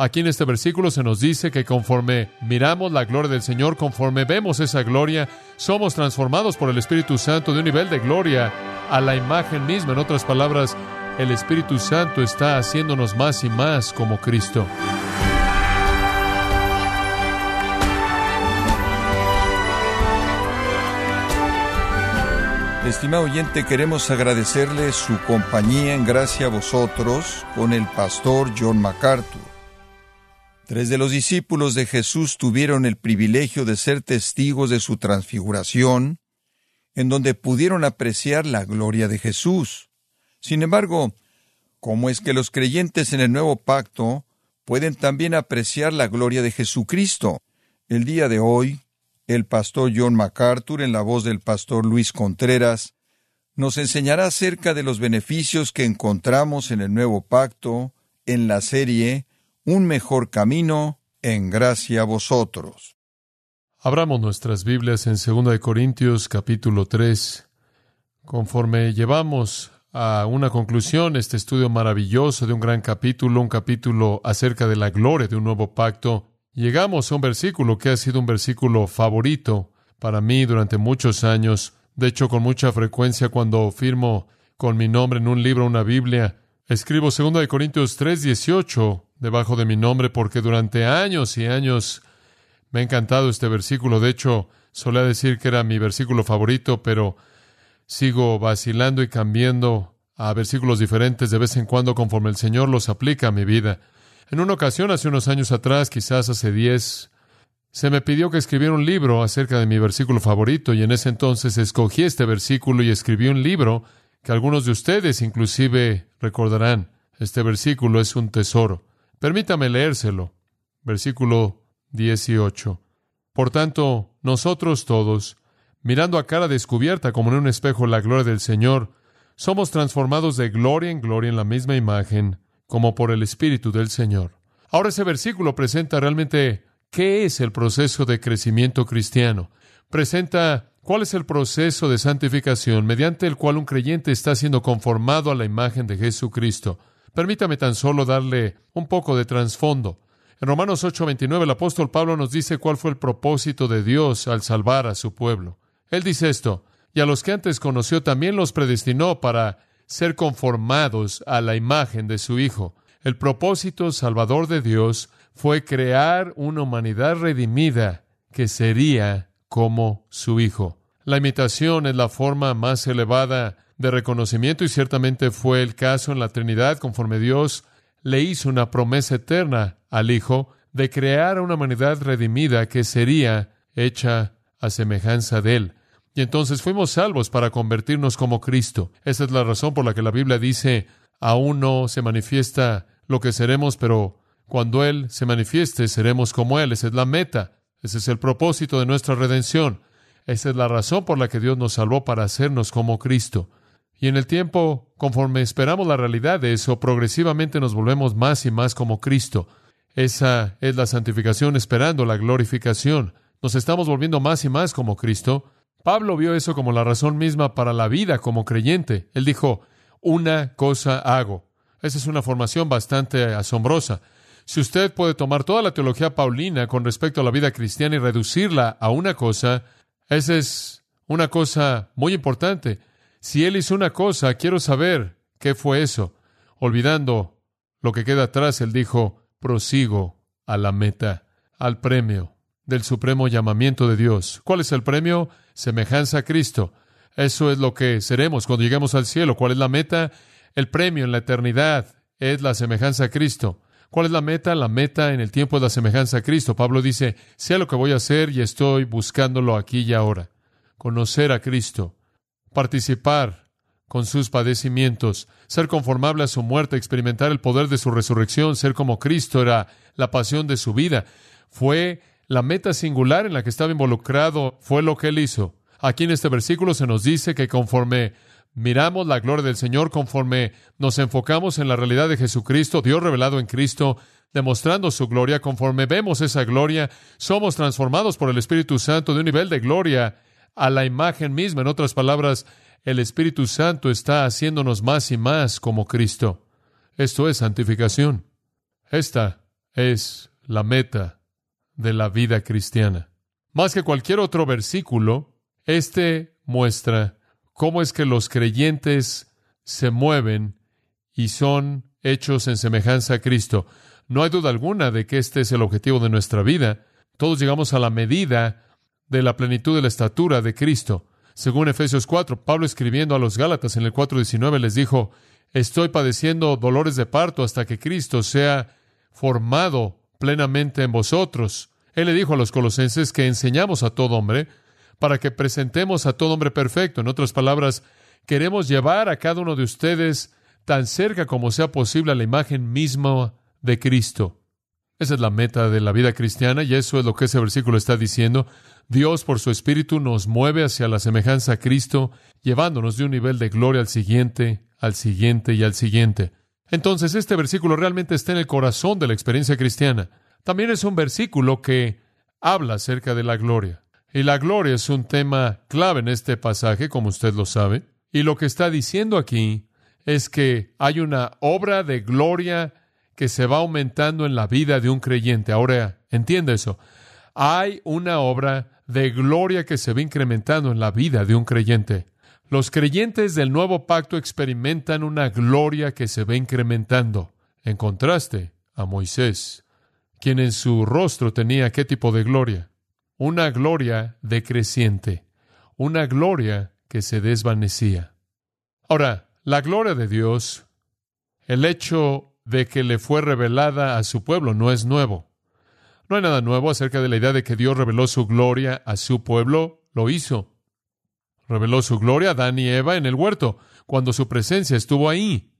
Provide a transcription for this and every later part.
Aquí en este versículo se nos dice que conforme miramos la gloria del Señor, conforme vemos esa gloria, somos transformados por el Espíritu Santo de un nivel de gloria a la imagen misma. En otras palabras, el Espíritu Santo está haciéndonos más y más como Cristo. Estimado oyente, queremos agradecerle su compañía en gracia a vosotros con el pastor John MacArthur. Tres de los discípulos de Jesús tuvieron el privilegio de ser testigos de su transfiguración, en donde pudieron apreciar la gloria de Jesús. Sin embargo, ¿cómo es que los creyentes en el nuevo pacto pueden también apreciar la gloria de Jesucristo? El día de hoy, el pastor John MacArthur, en la voz del pastor Luis Contreras, nos enseñará acerca de los beneficios que encontramos en el nuevo pacto en la serie Un mejor camino en gracia a vosotros. Abramos nuestras Biblias en 2 Corintios capítulo 3. Conforme llevamos a una conclusión este estudio maravilloso de un gran capítulo, un capítulo acerca de la gloria de un nuevo pacto, Llegamos a un versículo que ha sido un versículo favorito para mí durante muchos años. De hecho, con mucha frecuencia cuando firmo con mi nombre en un libro, una Biblia, escribo 2 Corintios 3:18 debajo de mi nombre porque durante años y años me ha encantado este versículo. De hecho, solía decir que era mi versículo favorito, pero sigo vacilando y cambiando a versículos diferentes de vez en cuando conforme el Señor los aplica a mi vida. En una ocasión, hace unos años atrás, quizás hace diez, se me pidió que escribiera un libro acerca de mi versículo favorito y en ese entonces escogí este versículo y escribí un libro que algunos de ustedes inclusive recordarán. Este versículo es un tesoro. Permítame leérselo. Versículo 18. Por tanto, nosotros todos, mirando a cara descubierta como en un espejo la gloria del Señor, somos transformados de gloria en gloria en la misma imagen como por el Espíritu del Señor. Ahora ese versículo presenta realmente qué es el proceso de crecimiento cristiano. Presenta cuál es el proceso de santificación mediante el cual un creyente está siendo conformado a la imagen de Jesucristo. Permítame tan solo darle un poco de trasfondo. En Romanos 8:29 el apóstol Pablo nos dice cuál fue el propósito de Dios al salvar a su pueblo. Él dice esto, y a los que antes conoció también los predestinó para ser conformados a la imagen de su Hijo. El propósito salvador de Dios fue crear una humanidad redimida que sería como su Hijo. La imitación es la forma más elevada de reconocimiento y ciertamente fue el caso en la Trinidad conforme Dios le hizo una promesa eterna al Hijo de crear una humanidad redimida que sería hecha a semejanza de Él. Y entonces fuimos salvos para convertirnos como Cristo. Esa es la razón por la que la Biblia dice, aún no se manifiesta lo que seremos, pero cuando Él se manifieste, seremos como Él. Esa es la meta. Ese es el propósito de nuestra redención. Esa es la razón por la que Dios nos salvó para hacernos como Cristo. Y en el tiempo, conforme esperamos la realidad de eso, progresivamente nos volvemos más y más como Cristo. Esa es la santificación esperando la glorificación. Nos estamos volviendo más y más como Cristo. Pablo vio eso como la razón misma para la vida como creyente. Él dijo, una cosa hago. Esa es una formación bastante asombrosa. Si usted puede tomar toda la teología paulina con respecto a la vida cristiana y reducirla a una cosa, esa es una cosa muy importante. Si él hizo una cosa, quiero saber qué fue eso. Olvidando lo que queda atrás, él dijo, prosigo a la meta, al premio del supremo llamamiento de Dios. ¿Cuál es el premio? Semejanza a Cristo. Eso es lo que seremos cuando lleguemos al cielo. ¿Cuál es la meta? El premio en la eternidad es la semejanza a Cristo. ¿Cuál es la meta? La meta en el tiempo es la semejanza a Cristo. Pablo dice, sé lo que voy a hacer y estoy buscándolo aquí y ahora. Conocer a Cristo, participar con sus padecimientos, ser conformable a su muerte, experimentar el poder de su resurrección, ser como Cristo era la pasión de su vida. Fue la meta singular en la que estaba involucrado fue lo que él hizo. Aquí en este versículo se nos dice que conforme miramos la gloria del Señor, conforme nos enfocamos en la realidad de Jesucristo, Dios revelado en Cristo, demostrando su gloria, conforme vemos esa gloria, somos transformados por el Espíritu Santo de un nivel de gloria a la imagen misma. En otras palabras, el Espíritu Santo está haciéndonos más y más como Cristo. Esto es santificación. Esta es la meta de la vida cristiana. Más que cualquier otro versículo, este muestra cómo es que los creyentes se mueven y son hechos en semejanza a Cristo. No hay duda alguna de que este es el objetivo de nuestra vida. Todos llegamos a la medida de la plenitud de la estatura de Cristo. Según Efesios 4, Pablo escribiendo a los Gálatas en el 4.19 les dijo, estoy padeciendo dolores de parto hasta que Cristo sea formado plenamente en vosotros. Él le dijo a los colosenses que enseñamos a todo hombre para que presentemos a todo hombre perfecto. En otras palabras, queremos llevar a cada uno de ustedes tan cerca como sea posible a la imagen misma de Cristo. Esa es la meta de la vida cristiana y eso es lo que ese versículo está diciendo. Dios por su Espíritu nos mueve hacia la semejanza a Cristo, llevándonos de un nivel de gloria al siguiente, al siguiente y al siguiente. Entonces este versículo realmente está en el corazón de la experiencia cristiana. También es un versículo que habla acerca de la gloria. Y la gloria es un tema clave en este pasaje, como usted lo sabe. Y lo que está diciendo aquí es que hay una obra de gloria que se va aumentando en la vida de un creyente. Ahora, entiende eso. Hay una obra de gloria que se va incrementando en la vida de un creyente. Los creyentes del nuevo pacto experimentan una gloria que se va incrementando, en contraste a Moisés, quien en su rostro tenía qué tipo de gloria? Una gloria decreciente, una gloria que se desvanecía. Ahora, la gloria de Dios, el hecho de que le fue revelada a su pueblo no es nuevo. No hay nada nuevo acerca de la idea de que Dios reveló su gloria a su pueblo, lo hizo. Reveló su gloria a Adán y Eva en el huerto, cuando su presencia estuvo ahí,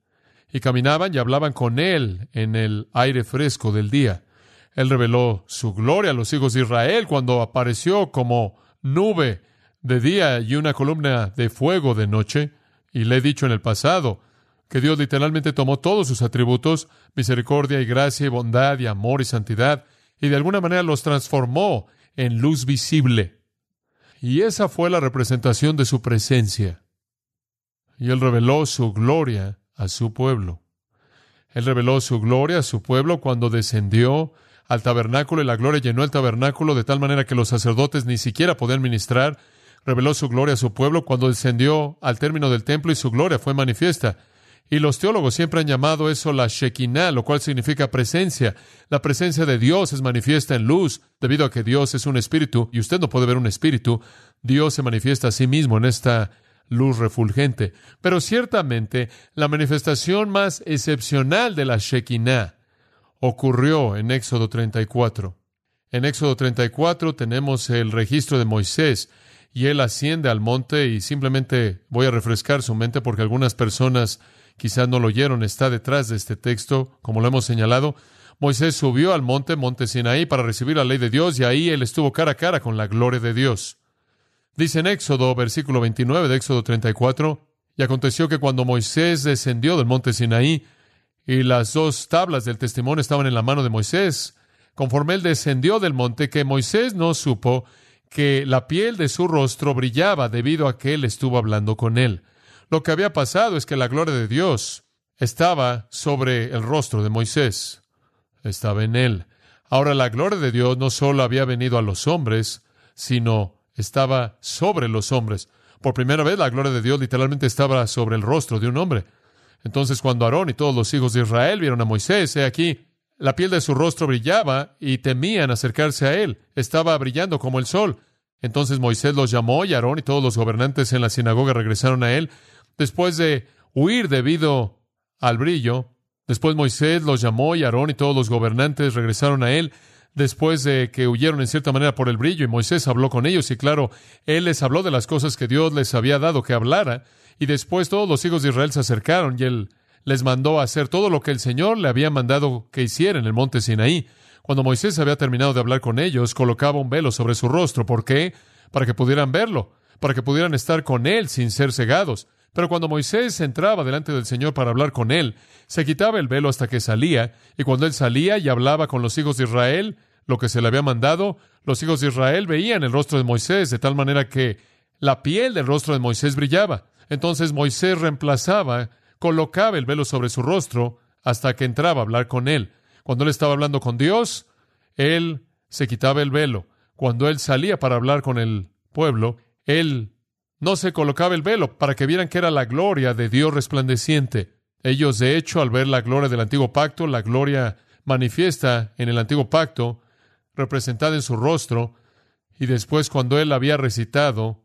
y caminaban y hablaban con Él en el aire fresco del día. Él reveló su gloria a los hijos de Israel cuando apareció como nube de día y una columna de fuego de noche. Y le he dicho en el pasado que Dios literalmente tomó todos sus atributos, misericordia y gracia y bondad y amor y santidad, y de alguna manera los transformó en luz visible. Y esa fue la representación de su presencia. Y él reveló su gloria a su pueblo. Él reveló su gloria a su pueblo cuando descendió al tabernáculo y la gloria llenó el tabernáculo de tal manera que los sacerdotes ni siquiera podían ministrar. Reveló su gloria a su pueblo cuando descendió al término del templo y su gloria fue manifiesta. Y los teólogos siempre han llamado eso la Shekinah, lo cual significa presencia. La presencia de Dios es manifiesta en luz, debido a que Dios es un espíritu y usted no puede ver un espíritu. Dios se manifiesta a sí mismo en esta luz refulgente. Pero ciertamente la manifestación más excepcional de la Shekinah ocurrió en Éxodo 34. En Éxodo 34 tenemos el registro de Moisés y él asciende al monte y simplemente voy a refrescar su mente porque algunas personas quizás no lo oyeron, está detrás de este texto, como lo hemos señalado. Moisés subió al monte, monte Sinaí, para recibir la ley de Dios y ahí él estuvo cara a cara con la gloria de Dios. Dice en Éxodo, versículo 29 de Éxodo 34, y aconteció que cuando Moisés descendió del monte Sinaí, y las dos tablas del testimonio estaban en la mano de Moisés. Conforme él descendió del monte, que Moisés no supo que la piel de su rostro brillaba debido a que él estuvo hablando con él. Lo que había pasado es que la gloria de Dios estaba sobre el rostro de Moisés, estaba en él. Ahora la gloria de Dios no solo había venido a los hombres, sino estaba sobre los hombres. Por primera vez la gloria de Dios literalmente estaba sobre el rostro de un hombre. Entonces cuando Aarón y todos los hijos de Israel vieron a Moisés, he aquí, la piel de su rostro brillaba y temían acercarse a él. Estaba brillando como el sol. Entonces Moisés los llamó y Aarón y todos los gobernantes en la sinagoga regresaron a él. Después de huir debido al brillo, después Moisés los llamó y Aarón y todos los gobernantes regresaron a él después de que huyeron en cierta manera por el brillo y Moisés habló con ellos y claro, él les habló de las cosas que Dios les había dado que hablara y después todos los hijos de Israel se acercaron y él les mandó hacer todo lo que el Señor le había mandado que hiciera en el monte Sinaí. Cuando Moisés había terminado de hablar con ellos, colocaba un velo sobre su rostro. ¿Por qué? Para que pudieran verlo, para que pudieran estar con él sin ser cegados. Pero cuando Moisés entraba delante del Señor para hablar con él, se quitaba el velo hasta que salía, y cuando él salía y hablaba con los hijos de Israel, lo que se le había mandado, los hijos de Israel veían el rostro de Moisés, de tal manera que la piel del rostro de Moisés brillaba. Entonces Moisés reemplazaba, colocaba el velo sobre su rostro hasta que entraba a hablar con él. Cuando él estaba hablando con Dios, él se quitaba el velo. Cuando él salía para hablar con el pueblo, él no se colocaba el velo para que vieran que era la gloria de Dios resplandeciente. Ellos, de hecho, al ver la gloria del antiguo pacto, la gloria manifiesta en el antiguo pacto, representada en su rostro, y después cuando él había recitado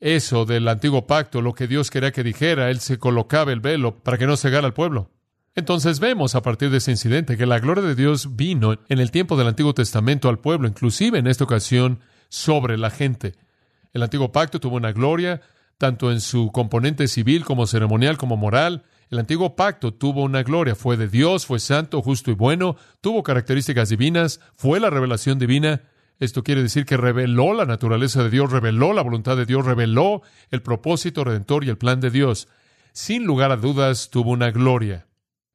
eso del antiguo pacto, lo que Dios quería que dijera, él se colocaba el velo para que no cegara al pueblo. Entonces vemos a partir de ese incidente que la gloria de Dios vino en el tiempo del Antiguo Testamento al pueblo, inclusive en esta ocasión sobre la gente. El antiguo pacto tuvo una gloria, tanto en su componente civil como ceremonial como moral. El antiguo pacto tuvo una gloria, fue de Dios, fue santo, justo y bueno, tuvo características divinas, fue la revelación divina. Esto quiere decir que reveló la naturaleza de Dios, reveló la voluntad de Dios, reveló el propósito redentor y el plan de Dios. Sin lugar a dudas, tuvo una gloria.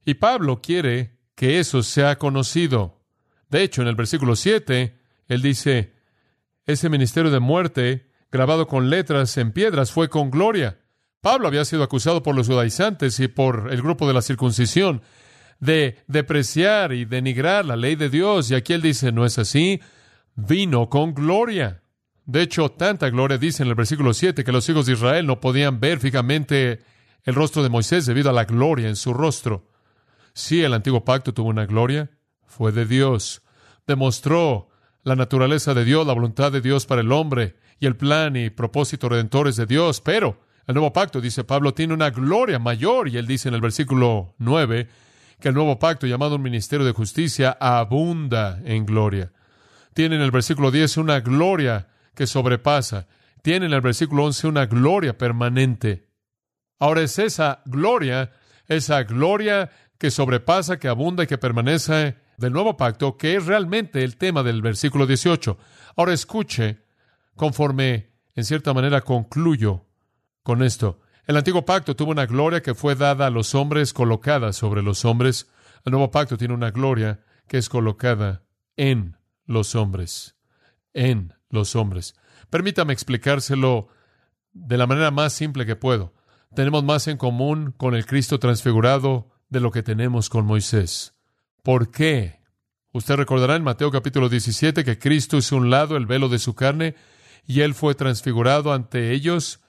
Y Pablo quiere que eso sea conocido. De hecho, en el versículo 7, él dice, ese ministerio de muerte grabado con letras en piedras, fue con gloria. Pablo había sido acusado por los judaizantes y por el grupo de la circuncisión de depreciar y denigrar la ley de Dios. Y aquí él dice, no es así, vino con gloria. De hecho, tanta gloria dice en el versículo 7 que los hijos de Israel no podían ver fijamente el rostro de Moisés debido a la gloria en su rostro. Sí, el antiguo pacto tuvo una gloria, fue de Dios. Demostró la naturaleza de Dios, la voluntad de Dios para el hombre y el plan y propósito redentores de Dios, pero el nuevo pacto, dice Pablo, tiene una gloria mayor y él dice en el versículo 9 que el nuevo pacto llamado un ministerio de justicia abunda en gloria. Tiene en el versículo 10 una gloria que sobrepasa. Tiene en el versículo 11 una gloria permanente. Ahora es esa gloria, esa gloria que sobrepasa, que abunda y que permanece del nuevo pacto, que es realmente el tema del versículo 18. Ahora escuche conforme, en cierta manera, concluyo con esto. El antiguo pacto tuvo una gloria que fue dada a los hombres, colocada sobre los hombres. El nuevo pacto tiene una gloria que es colocada en los hombres. En los hombres. Permítame explicárselo de la manera más simple que puedo. Tenemos más en común con el Cristo transfigurado de lo que tenemos con Moisés. ¿Por qué? Usted recordará en Mateo capítulo 17 que Cristo hizo un lado el velo de su carne y él fue transfigurado ante ellos.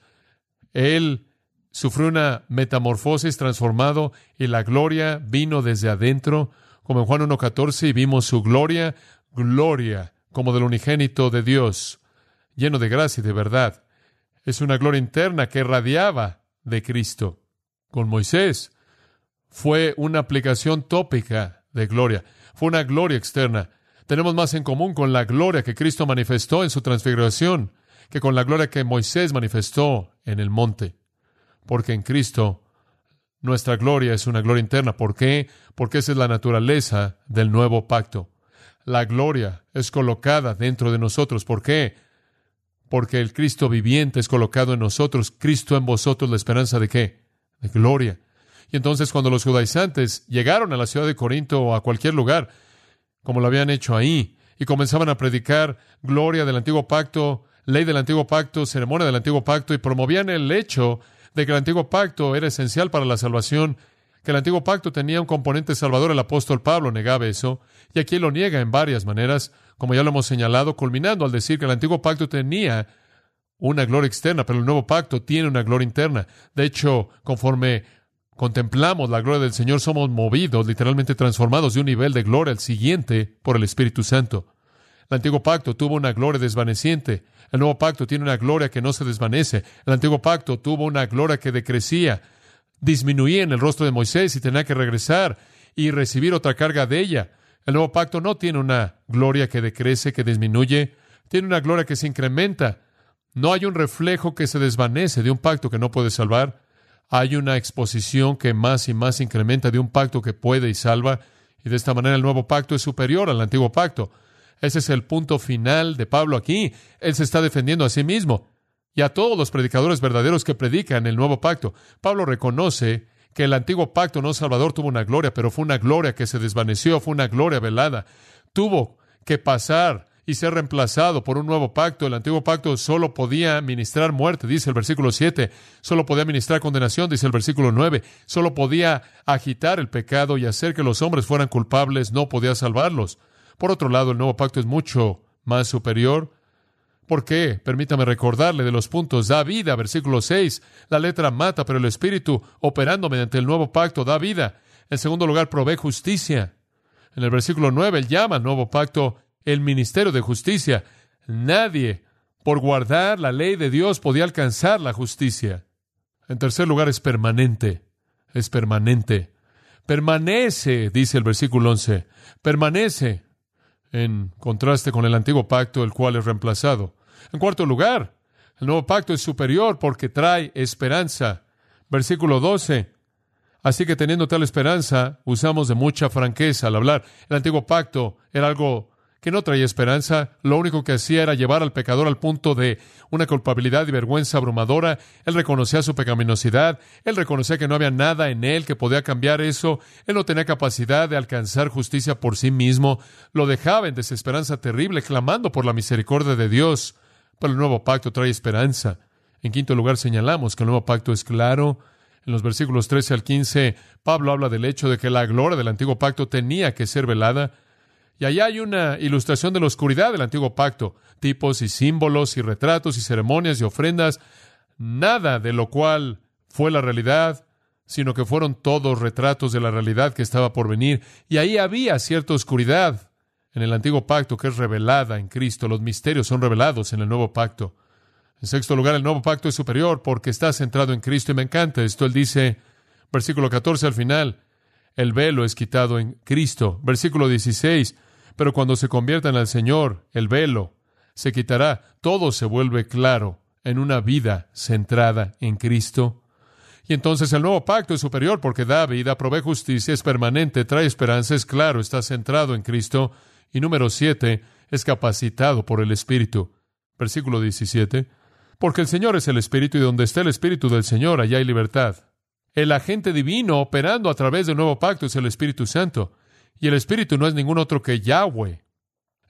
Él sufrió una metamorfosis transformado y la gloria vino desde adentro, como en Juan 1.14, y vimos su gloria, gloria como del unigénito de Dios, lleno de gracia y de verdad. Es una gloria interna que radiaba de Cristo. Con Moisés fue una aplicación tópica de gloria, fue una gloria externa. Tenemos más en común con la gloria que Cristo manifestó en su transfiguración que con la gloria que Moisés manifestó en el monte. Porque en Cristo nuestra gloria es una gloria interna. ¿Por qué? Porque esa es la naturaleza del nuevo pacto. La gloria es colocada dentro de nosotros. ¿Por qué? Porque el Cristo viviente es colocado en nosotros. Cristo en vosotros, la esperanza de qué? De gloria. Y entonces cuando los judaizantes llegaron a la ciudad de Corinto o a cualquier lugar, como lo habían hecho ahí, y comenzaban a predicar gloria del antiguo pacto, ley del antiguo pacto, ceremonia del antiguo pacto, y promovían el hecho de que el antiguo pacto era esencial para la salvación, que el antiguo pacto tenía un componente salvador, el apóstol Pablo negaba eso, y aquí lo niega en varias maneras, como ya lo hemos señalado, culminando al decir que el antiguo pacto tenía una gloria externa, pero el nuevo pacto tiene una gloria interna. De hecho, conforme contemplamos la gloria del Señor, somos movidos, literalmente transformados de un nivel de gloria al siguiente por el Espíritu Santo. El antiguo pacto tuvo una gloria desvaneciente. El nuevo pacto tiene una gloria que no se desvanece. El antiguo pacto tuvo una gloria que decrecía, disminuía en el rostro de Moisés y tenía que regresar y recibir otra carga de ella. El nuevo pacto no tiene una gloria que decrece, que disminuye, tiene una gloria que se incrementa. No hay un reflejo que se desvanece de un pacto que no puede salvar hay una exposición que más y más incrementa de un pacto que puede y salva, y de esta manera el nuevo pacto es superior al antiguo pacto. Ese es el punto final de Pablo aquí. Él se está defendiendo a sí mismo y a todos los predicadores verdaderos que predican el nuevo pacto. Pablo reconoce que el antiguo pacto no salvador tuvo una gloria, pero fue una gloria que se desvaneció, fue una gloria velada. Tuvo que pasar y ser reemplazado por un nuevo pacto. El antiguo pacto solo podía ministrar muerte, dice el versículo 7, solo podía ministrar condenación, dice el versículo 9, solo podía agitar el pecado y hacer que los hombres fueran culpables, no podía salvarlos. Por otro lado, el nuevo pacto es mucho más superior. ¿Por qué? Permítame recordarle de los puntos. Da vida, versículo 6. La letra mata, pero el Espíritu, operando mediante el nuevo pacto, da vida. En segundo lugar, provee justicia. En el versículo 9, él llama al nuevo pacto el ministerio de justicia. Nadie, por guardar la ley de Dios, podía alcanzar la justicia. En tercer lugar, es permanente. Es permanente. Permanece, dice el versículo 11. Permanece en contraste con el antiguo pacto, el cual es reemplazado. En cuarto lugar, el nuevo pacto es superior porque trae esperanza. Versículo 12. Así que teniendo tal esperanza, usamos de mucha franqueza al hablar. El antiguo pacto era algo que no traía esperanza, lo único que hacía era llevar al pecador al punto de una culpabilidad y vergüenza abrumadora. Él reconocía su pecaminosidad, él reconocía que no había nada en él que podía cambiar eso, él no tenía capacidad de alcanzar justicia por sí mismo, lo dejaba en desesperanza terrible, clamando por la misericordia de Dios. Pero el nuevo pacto trae esperanza. En quinto lugar, señalamos que el nuevo pacto es claro. En los versículos 13 al 15, Pablo habla del hecho de que la gloria del antiguo pacto tenía que ser velada. Y allá hay una ilustración de la oscuridad del antiguo pacto, tipos y símbolos y retratos y ceremonias y ofrendas, nada de lo cual fue la realidad, sino que fueron todos retratos de la realidad que estaba por venir. Y ahí había cierta oscuridad en el antiguo pacto que es revelada en Cristo. Los misterios son revelados en el nuevo pacto. En sexto lugar, el nuevo pacto es superior porque está centrado en Cristo y me encanta esto. Él dice, versículo 14 al final, el velo es quitado en Cristo. Versículo 16, pero cuando se conviertan al Señor, el velo se quitará, todo se vuelve claro en una vida centrada en Cristo. Y entonces el nuevo pacto es superior porque da vida, provee justicia, es permanente, trae esperanza, es claro, está centrado en Cristo. Y número siete, es capacitado por el Espíritu. Versículo 17. Porque el Señor es el Espíritu y donde está el Espíritu del Señor, allá hay libertad. El agente divino operando a través del nuevo pacto es el Espíritu Santo. Y el Espíritu no es ningún otro que Yahweh.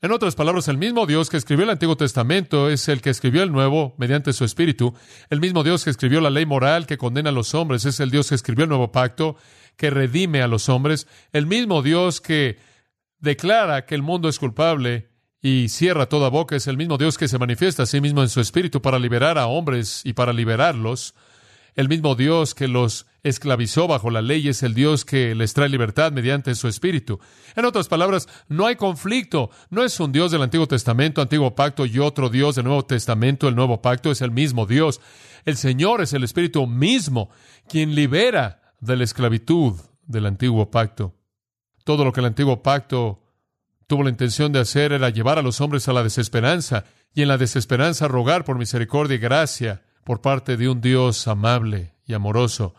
En otras palabras, el mismo Dios que escribió el Antiguo Testamento es el que escribió el Nuevo mediante su Espíritu. El mismo Dios que escribió la ley moral que condena a los hombres es el Dios que escribió el Nuevo Pacto, que redime a los hombres. El mismo Dios que declara que el mundo es culpable y cierra toda boca es el mismo Dios que se manifiesta a sí mismo en su Espíritu para liberar a hombres y para liberarlos. El mismo Dios que los esclavizó bajo la ley es el Dios que les trae libertad mediante su espíritu. En otras palabras, no hay conflicto. No es un Dios del Antiguo Testamento, Antiguo Pacto, y otro Dios del Nuevo Testamento, el Nuevo Pacto es el mismo Dios. El Señor es el Espíritu mismo quien libera de la esclavitud del Antiguo Pacto. Todo lo que el Antiguo Pacto tuvo la intención de hacer era llevar a los hombres a la desesperanza y en la desesperanza rogar por misericordia y gracia por parte de un Dios amable y amoroso.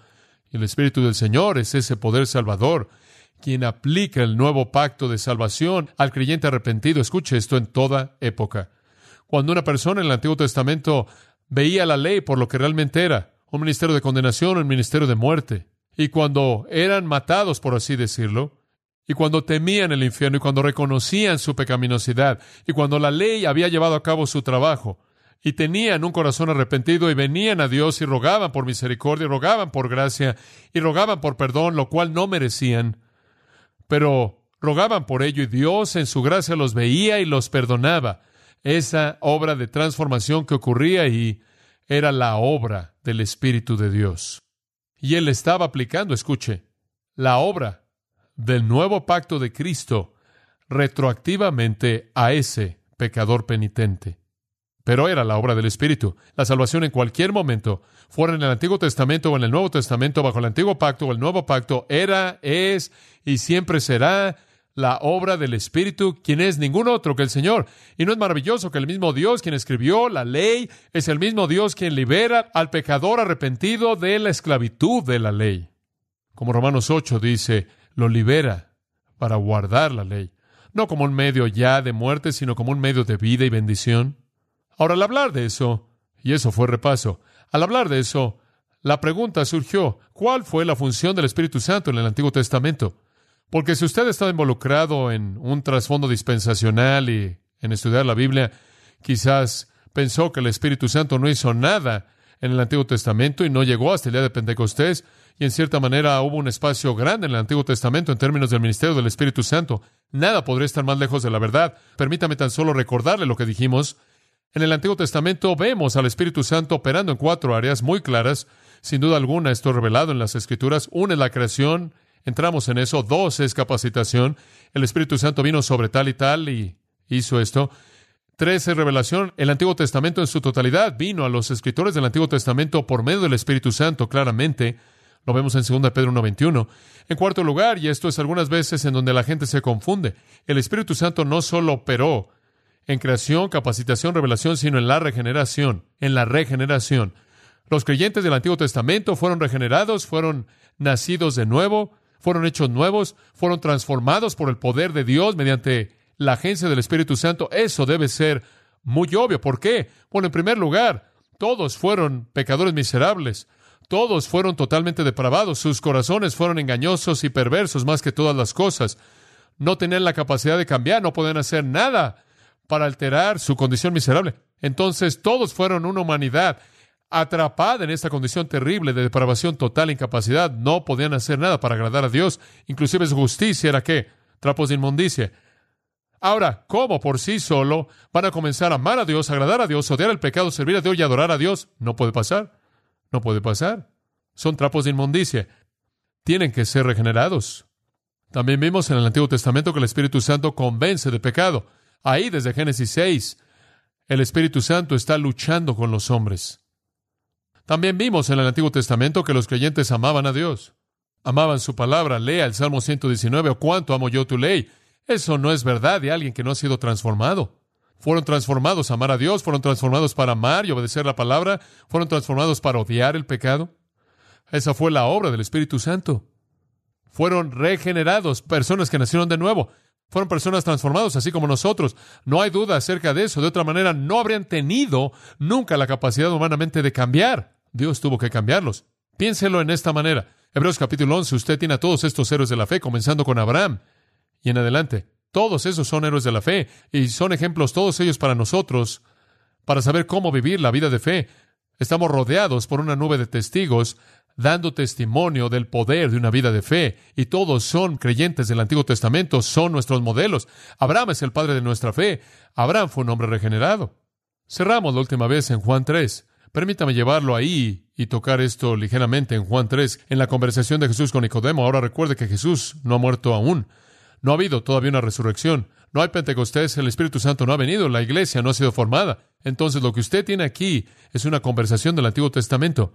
El Espíritu del Señor es ese poder salvador, quien aplica el nuevo pacto de salvación al creyente arrepentido. Escuche esto en toda época. Cuando una persona en el Antiguo Testamento veía la ley por lo que realmente era, un ministerio de condenación un ministerio de muerte, y cuando eran matados, por así decirlo, y cuando temían el infierno, y cuando reconocían su pecaminosidad, y cuando la ley había llevado a cabo su trabajo, y tenían un corazón arrepentido y venían a Dios y rogaban por misericordia, y rogaban por gracia y rogaban por perdón, lo cual no merecían, pero rogaban por ello y Dios en su gracia los veía y los perdonaba. Esa obra de transformación que ocurría ahí era la obra del Espíritu de Dios. Y él estaba aplicando, escuche, la obra del nuevo pacto de Cristo retroactivamente a ese pecador penitente pero era la obra del Espíritu. La salvación en cualquier momento, fuera en el Antiguo Testamento o en el Nuevo Testamento, bajo el Antiguo Pacto o el Nuevo Pacto, era, es y siempre será la obra del Espíritu, quien es ningún otro que el Señor. Y no es maravilloso que el mismo Dios quien escribió la ley es el mismo Dios quien libera al pecador arrepentido de la esclavitud de la ley. Como Romanos 8 dice, lo libera para guardar la ley, no como un medio ya de muerte, sino como un medio de vida y bendición. Ahora, al hablar de eso, y eso fue repaso, al hablar de eso, la pregunta surgió, ¿cuál fue la función del Espíritu Santo en el Antiguo Testamento? Porque si usted estado involucrado en un trasfondo dispensacional y en estudiar la Biblia, quizás pensó que el Espíritu Santo no hizo nada en el Antiguo Testamento y no llegó hasta el día de Pentecostés. Y en cierta manera hubo un espacio grande en el Antiguo Testamento en términos del ministerio del Espíritu Santo. Nada podría estar más lejos de la verdad. Permítame tan solo recordarle lo que dijimos. En el Antiguo Testamento vemos al Espíritu Santo operando en cuatro áreas muy claras. Sin duda alguna, esto es revelado en las Escrituras. Una es la creación, entramos en eso. Dos es capacitación. El Espíritu Santo vino sobre tal y tal y hizo esto. Tres es revelación. El Antiguo Testamento en su totalidad vino a los escritores del Antiguo Testamento por medio del Espíritu Santo, claramente. Lo vemos en 2 Pedro 1.21. En cuarto lugar, y esto es algunas veces en donde la gente se confunde, el Espíritu Santo no solo operó en creación, capacitación, revelación, sino en la regeneración, en la regeneración. Los creyentes del Antiguo Testamento fueron regenerados, fueron nacidos de nuevo, fueron hechos nuevos, fueron transformados por el poder de Dios mediante la agencia del Espíritu Santo, eso debe ser muy obvio. ¿Por qué? Bueno, en primer lugar, todos fueron pecadores miserables. Todos fueron totalmente depravados. Sus corazones fueron engañosos y perversos más que todas las cosas. No tenían la capacidad de cambiar, no podían hacer nada para alterar su condición miserable. Entonces todos fueron una humanidad atrapada en esta condición terrible de depravación total, incapacidad. No podían hacer nada para agradar a Dios. Inclusive su justicia era qué? Trapos de inmundicia. Ahora, ¿cómo por sí solo van a comenzar a amar a Dios, agradar a Dios, odiar el pecado, servir a Dios y adorar a Dios? No puede pasar. No puede pasar. Son trapos de inmundicia. Tienen que ser regenerados. También vimos en el Antiguo Testamento que el Espíritu Santo convence de pecado. Ahí, desde Génesis 6, el Espíritu Santo está luchando con los hombres. También vimos en el Antiguo Testamento que los creyentes amaban a Dios. Amaban su palabra. Lea el Salmo 119, o cuánto amo yo tu ley. Eso no es verdad de alguien que no ha sido transformado. Fueron transformados a amar a Dios, fueron transformados para amar y obedecer la palabra, fueron transformados para odiar el pecado. Esa fue la obra del Espíritu Santo. Fueron regenerados, personas que nacieron de nuevo. Fueron personas transformadas, así como nosotros. No hay duda acerca de eso. De otra manera, no habrían tenido nunca la capacidad humanamente de cambiar. Dios tuvo que cambiarlos. Piénselo en esta manera. Hebreos capítulo 11, usted tiene a todos estos héroes de la fe, comenzando con Abraham y en adelante. Todos esos son héroes de la fe y son ejemplos todos ellos para nosotros, para saber cómo vivir la vida de fe. Estamos rodeados por una nube de testigos dando testimonio del poder de una vida de fe, y todos son creyentes del Antiguo Testamento, son nuestros modelos. Abraham es el padre de nuestra fe. Abraham fue un hombre regenerado. Cerramos la última vez en Juan 3. Permítame llevarlo ahí y tocar esto ligeramente en Juan 3, en la conversación de Jesús con Nicodemo. Ahora recuerde que Jesús no ha muerto aún. No ha habido todavía una resurrección. No hay Pentecostés, el Espíritu Santo no ha venido, la iglesia no ha sido formada. Entonces lo que usted tiene aquí es una conversación del Antiguo Testamento.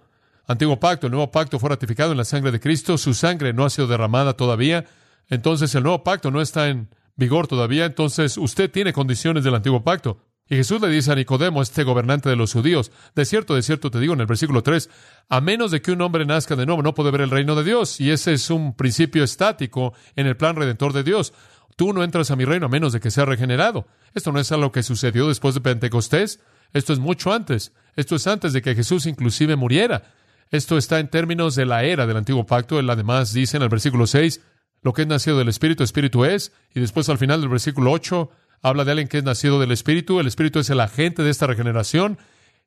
Antiguo pacto, el nuevo pacto fue ratificado en la sangre de Cristo, su sangre no ha sido derramada todavía. Entonces el nuevo pacto no está en vigor todavía, entonces usted tiene condiciones del antiguo pacto. Y Jesús le dice a Nicodemo, este gobernante de los judíos, de cierto, de cierto te digo en el versículo 3, a menos de que un hombre nazca de nuevo, no puede ver el reino de Dios. Y ese es un principio estático en el plan redentor de Dios. Tú no entras a mi reino a menos de que sea regenerado. Esto no es algo que sucedió después de Pentecostés. Esto es mucho antes. Esto es antes de que Jesús inclusive muriera. Esto está en términos de la era del antiguo pacto. Él además dice en el versículo 6, lo que es nacido del Espíritu, Espíritu es. Y después al final del versículo 8, Habla de alguien que es nacido del Espíritu. El Espíritu es el agente de esta regeneración.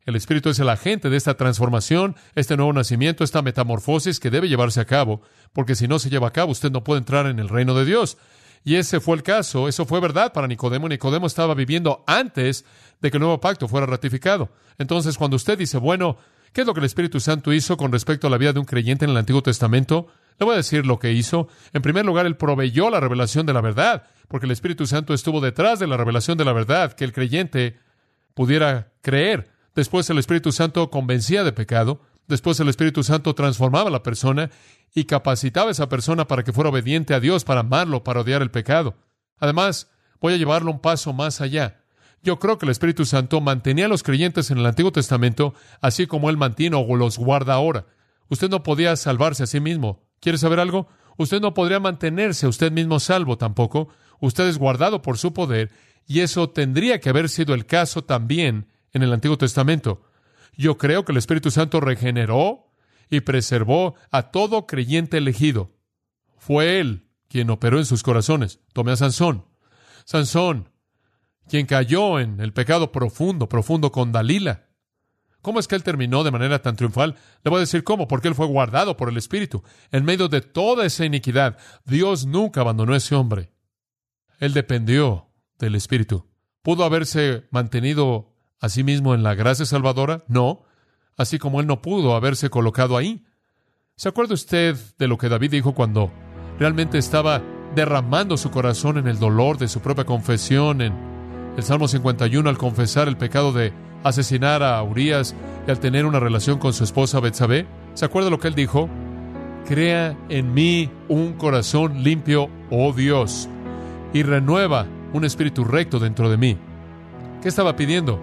El Espíritu es el agente de esta transformación, este nuevo nacimiento, esta metamorfosis que debe llevarse a cabo, porque si no se lleva a cabo, usted no puede entrar en el reino de Dios. Y ese fue el caso, eso fue verdad para Nicodemo. Nicodemo estaba viviendo antes de que el nuevo pacto fuera ratificado. Entonces, cuando usted dice, bueno, ¿qué es lo que el Espíritu Santo hizo con respecto a la vida de un creyente en el Antiguo Testamento? Le voy a decir lo que hizo. En primer lugar, él proveyó la revelación de la verdad porque el Espíritu Santo estuvo detrás de la revelación de la verdad que el creyente pudiera creer. Después el Espíritu Santo convencía de pecado, después el Espíritu Santo transformaba a la persona y capacitaba a esa persona para que fuera obediente a Dios, para amarlo, para odiar el pecado. Además, voy a llevarlo un paso más allá. Yo creo que el Espíritu Santo mantenía a los creyentes en el Antiguo Testamento, así como Él mantiene o los guarda ahora. Usted no podía salvarse a sí mismo. ¿Quiere saber algo? Usted no podría mantenerse a usted mismo salvo tampoco usted es guardado por su poder, y eso tendría que haber sido el caso también en el Antiguo Testamento. Yo creo que el Espíritu Santo regeneró y preservó a todo creyente elegido. Fue Él quien operó en sus corazones. Tomé a Sansón. Sansón, quien cayó en el pecado profundo, profundo con Dalila. ¿Cómo es que él terminó de manera tan triunfal? Le voy a decir cómo, porque él fue guardado por el Espíritu. En medio de toda esa iniquidad, Dios nunca abandonó a ese hombre. Él dependió del Espíritu. ¿Pudo haberse mantenido a sí mismo en la gracia salvadora? No, así como él no pudo haberse colocado ahí. ¿Se acuerda usted de lo que David dijo cuando realmente estaba derramando su corazón en el dolor de su propia confesión en el Salmo 51 al confesar el pecado de asesinar a Urias y al tener una relación con su esposa Betsabé? ¿Se acuerda lo que él dijo? Crea en mí un corazón limpio, oh Dios, y renueva un espíritu recto dentro de mí. ¿Qué estaba pidiendo?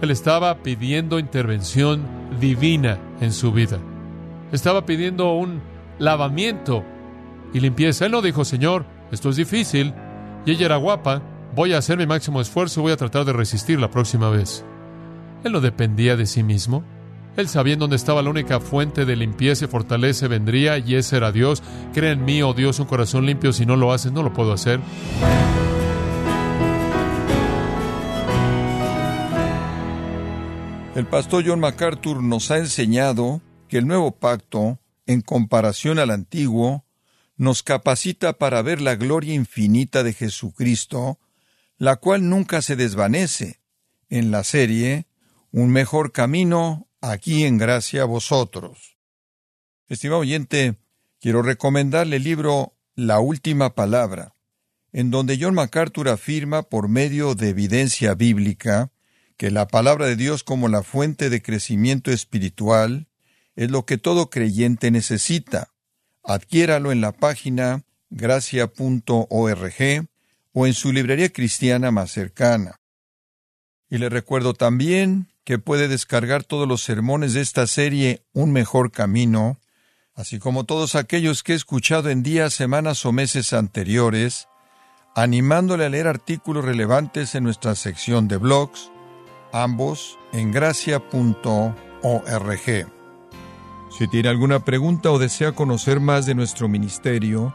Él estaba pidiendo intervención divina en su vida. Estaba pidiendo un lavamiento y limpieza. Él no dijo, Señor, esto es difícil, y ella era guapa, voy a hacer mi máximo esfuerzo y voy a tratar de resistir la próxima vez. Él no dependía de sí mismo. Él sabía en dónde estaba la única fuente de limpieza y fortaleza vendría, y ese era Dios. Crea en mí, oh Dios, un corazón limpio. Si no lo haces, no lo puedo hacer. El pastor John MacArthur nos ha enseñado que el nuevo pacto, en comparación al antiguo, nos capacita para ver la gloria infinita de Jesucristo, la cual nunca se desvanece. En la serie, Un mejor camino, aquí en gracia a vosotros. Estimado oyente, quiero recomendarle el libro La Última Palabra, en donde John MacArthur afirma por medio de evidencia bíblica que la palabra de Dios como la fuente de crecimiento espiritual es lo que todo creyente necesita. Adquiéralo en la página gracia.org o en su librería cristiana más cercana. Y le recuerdo también que puede descargar todos los sermones de esta serie Un mejor camino, así como todos aquellos que he escuchado en días, semanas o meses anteriores, animándole a leer artículos relevantes en nuestra sección de blogs, ambos en gracia.org. Si tiene alguna pregunta o desea conocer más de nuestro ministerio,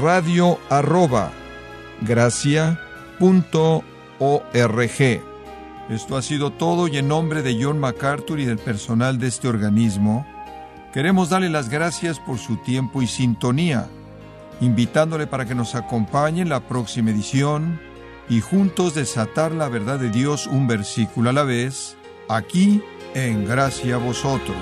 radio arroba gracia.org. Esto ha sido todo y en nombre de John MacArthur y del personal de este organismo, queremos darle las gracias por su tiempo y sintonía, invitándole para que nos acompañe en la próxima edición y juntos desatar la verdad de Dios un versículo a la vez, aquí en Gracia a Vosotros.